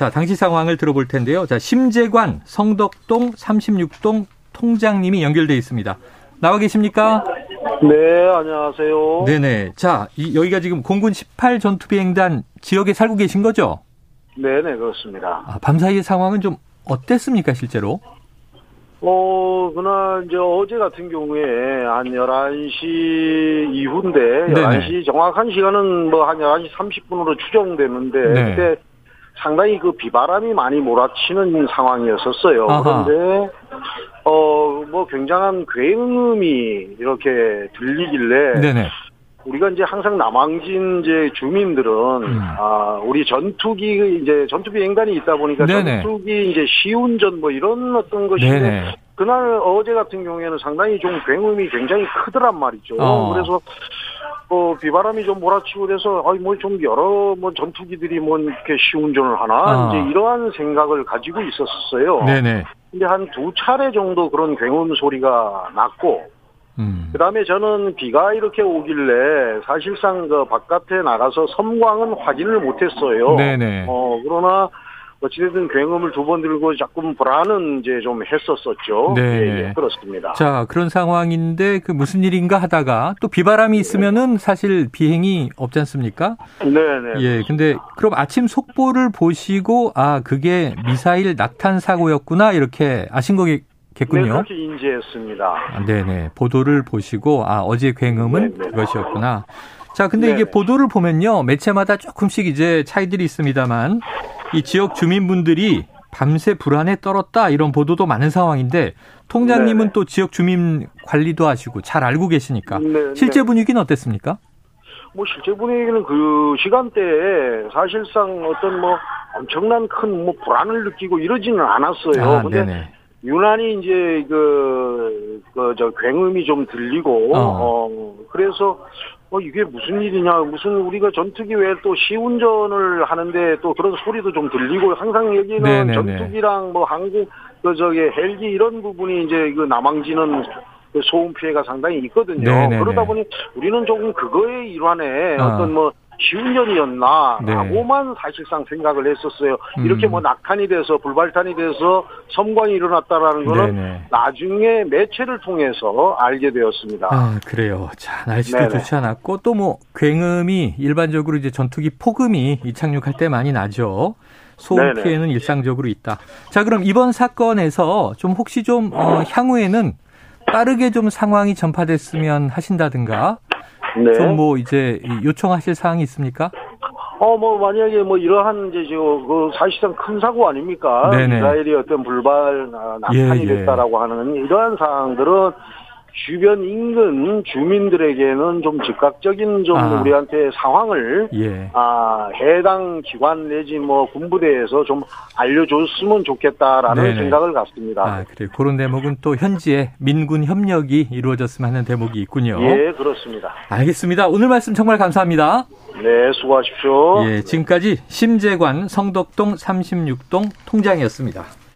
자, 당시 상황을 들어볼 텐데요. 자, 심재관 성덕동 36동 통장님이 연결돼 있습니다. 나와 계십니까? 네, 안녕하세요. 네네. 자, 이, 여기가 지금 공군 18 전투비행단 지역에 살고 계신 거죠? 네네, 그렇습니다. 아, 밤사이의 상황은 좀 어땠습니까, 실제로? 어, 그날 이제 어제 같은 경우에 한 11시 이후인데, 네네. 11시 정확한 시간은 뭐 한 11시 30분으로 추정되는데, 네. 그때 상당히 그 비바람이 많이 몰아치는 상황이었었어요. 아하. 그런데, 어, 뭐 굉장한 굉음이 이렇게 들리길래, 네네. 우리가 이제 항상 남항진 이제 주민들은 음. 아 우리 전투기 이제 전투 비행단이 있다 보니까 네네. 전투기 이제 시운전 뭐 이런 어떤 것인데 네네. 그날 어제 같은 경우에는 상당히 좀 굉음이 굉장히 크더란 말이죠. 어. 그래서 어 비바람이 좀 몰아치고 그래서 아이 뭐 좀 여러 뭐 전투기들이 뭐 이렇게 시운전을 하나 아. 이제 이러한 생각을 가지고 있었어요. 네네. 근데 한 두 차례 정도 그런 굉음 소리가 났고 음. 그다음에 저는 비가 이렇게 오길래 사실상 그 바깥에 나가서 섬광은 확인을 못했어요. 네네. 어 그러나 어찌됐든 굉음을 두 번 들고 조금 불안은 이제 좀 했었었죠. 네. 예, 예, 그렇습니다. 자, 그런 상황인데 그 무슨 일인가 하다가 또 비바람이 있으면은 사실 비행이 없지 않습니까? 네 네. 예, 근데 그럼 아침 속보를 보시고 아, 그게 미사일 낙탄 사고였구나 이렇게 아신 네, 거겠군요. 그렇게 인지했습니다. 아, 네네. 보도를 보시고 아, 어제 굉음은 네네. 그것이었구나. 자, 근데 이게 네네. 보도를 보면요. 매체마다 조금씩 이제 차이들이 있습니다만 이 지역 주민분들이 밤새 불안에 떨었다 이런 보도도 많은 상황인데 통장님은 네네. 또 지역 주민 관리도 하시고 잘 알고 계시니까 네, 실제 네. 분위기는 어땠습니까? 뭐 실제 분위기는 그 시간대에 사실상 어떤 뭐 엄청난 큰 뭐 불안을 느끼고 이러지는 않았어요. 아, 근데 네네. 유난히 이제 그, 그, 저, 굉음이 좀 들리고, 어. 어, 그래서, 어, 이게 무슨 일이냐, 무슨 우리가 전투기 외에 또 시운전을 하는데 또 그런 소리도 좀 들리고, 항상 여기는 네네네. 전투기랑 뭐 항공, 그, 저기, 헬기 이런 부분이 이제 그 남항지는 그 소음 피해가 상당히 있거든요. 네네네. 그러다 보니 우리는 조금 그거의 일환에 아. 어떤 뭐, 시운전이었나 네. 라고만 사실상 생각을 했었어요. 이렇게 음. 뭐 낙탄이 돼서 불발탄이 돼서 섬광이 일어났다라는 거는 네네. 나중에 매체를 통해서 알게 되었습니다. 아, 그래요. 자, 날씨도 네네. 좋지 않았고 또 뭐 굉음이 일반적으로 이제 전투기 폭음이 이착륙할 때 많이 나죠. 소음 네네. 피해는 일상적으로 있다. 자, 그럼 이번 사건에서 좀 혹시 좀 어, 향후에는 빠르게 좀 상황이 전파됐으면 하신다든가 네. 좀뭐 이제 요청하실 사항이 있습니까? 어, 뭐, 만약에 뭐 이러한 이제 저, 그 사실상 큰 사고 아닙니까? 네네. 이스라엘이 어떤 불발, 아, 낙탄이 예, 예. 됐다라고 하는 이러한 사항들은 주변 인근 주민들에게는 좀 즉각적인 좀 아. 우리한테 상황을 예. 아, 해당 기관 내지 뭐 군부대에서 좀 알려줬으면 좋겠다라는 네네. 생각을 갖습니다. 아, 그래. 그런 대목은 또 현지에 민군 협력이 이루어졌으면 하는 대목이 있군요. 예, 그렇습니다. 알겠습니다. 오늘 말씀 정말 감사합니다. 네, 수고하십시오. 예, 지금까지 심재관 성덕동 36동 통장이었습니다.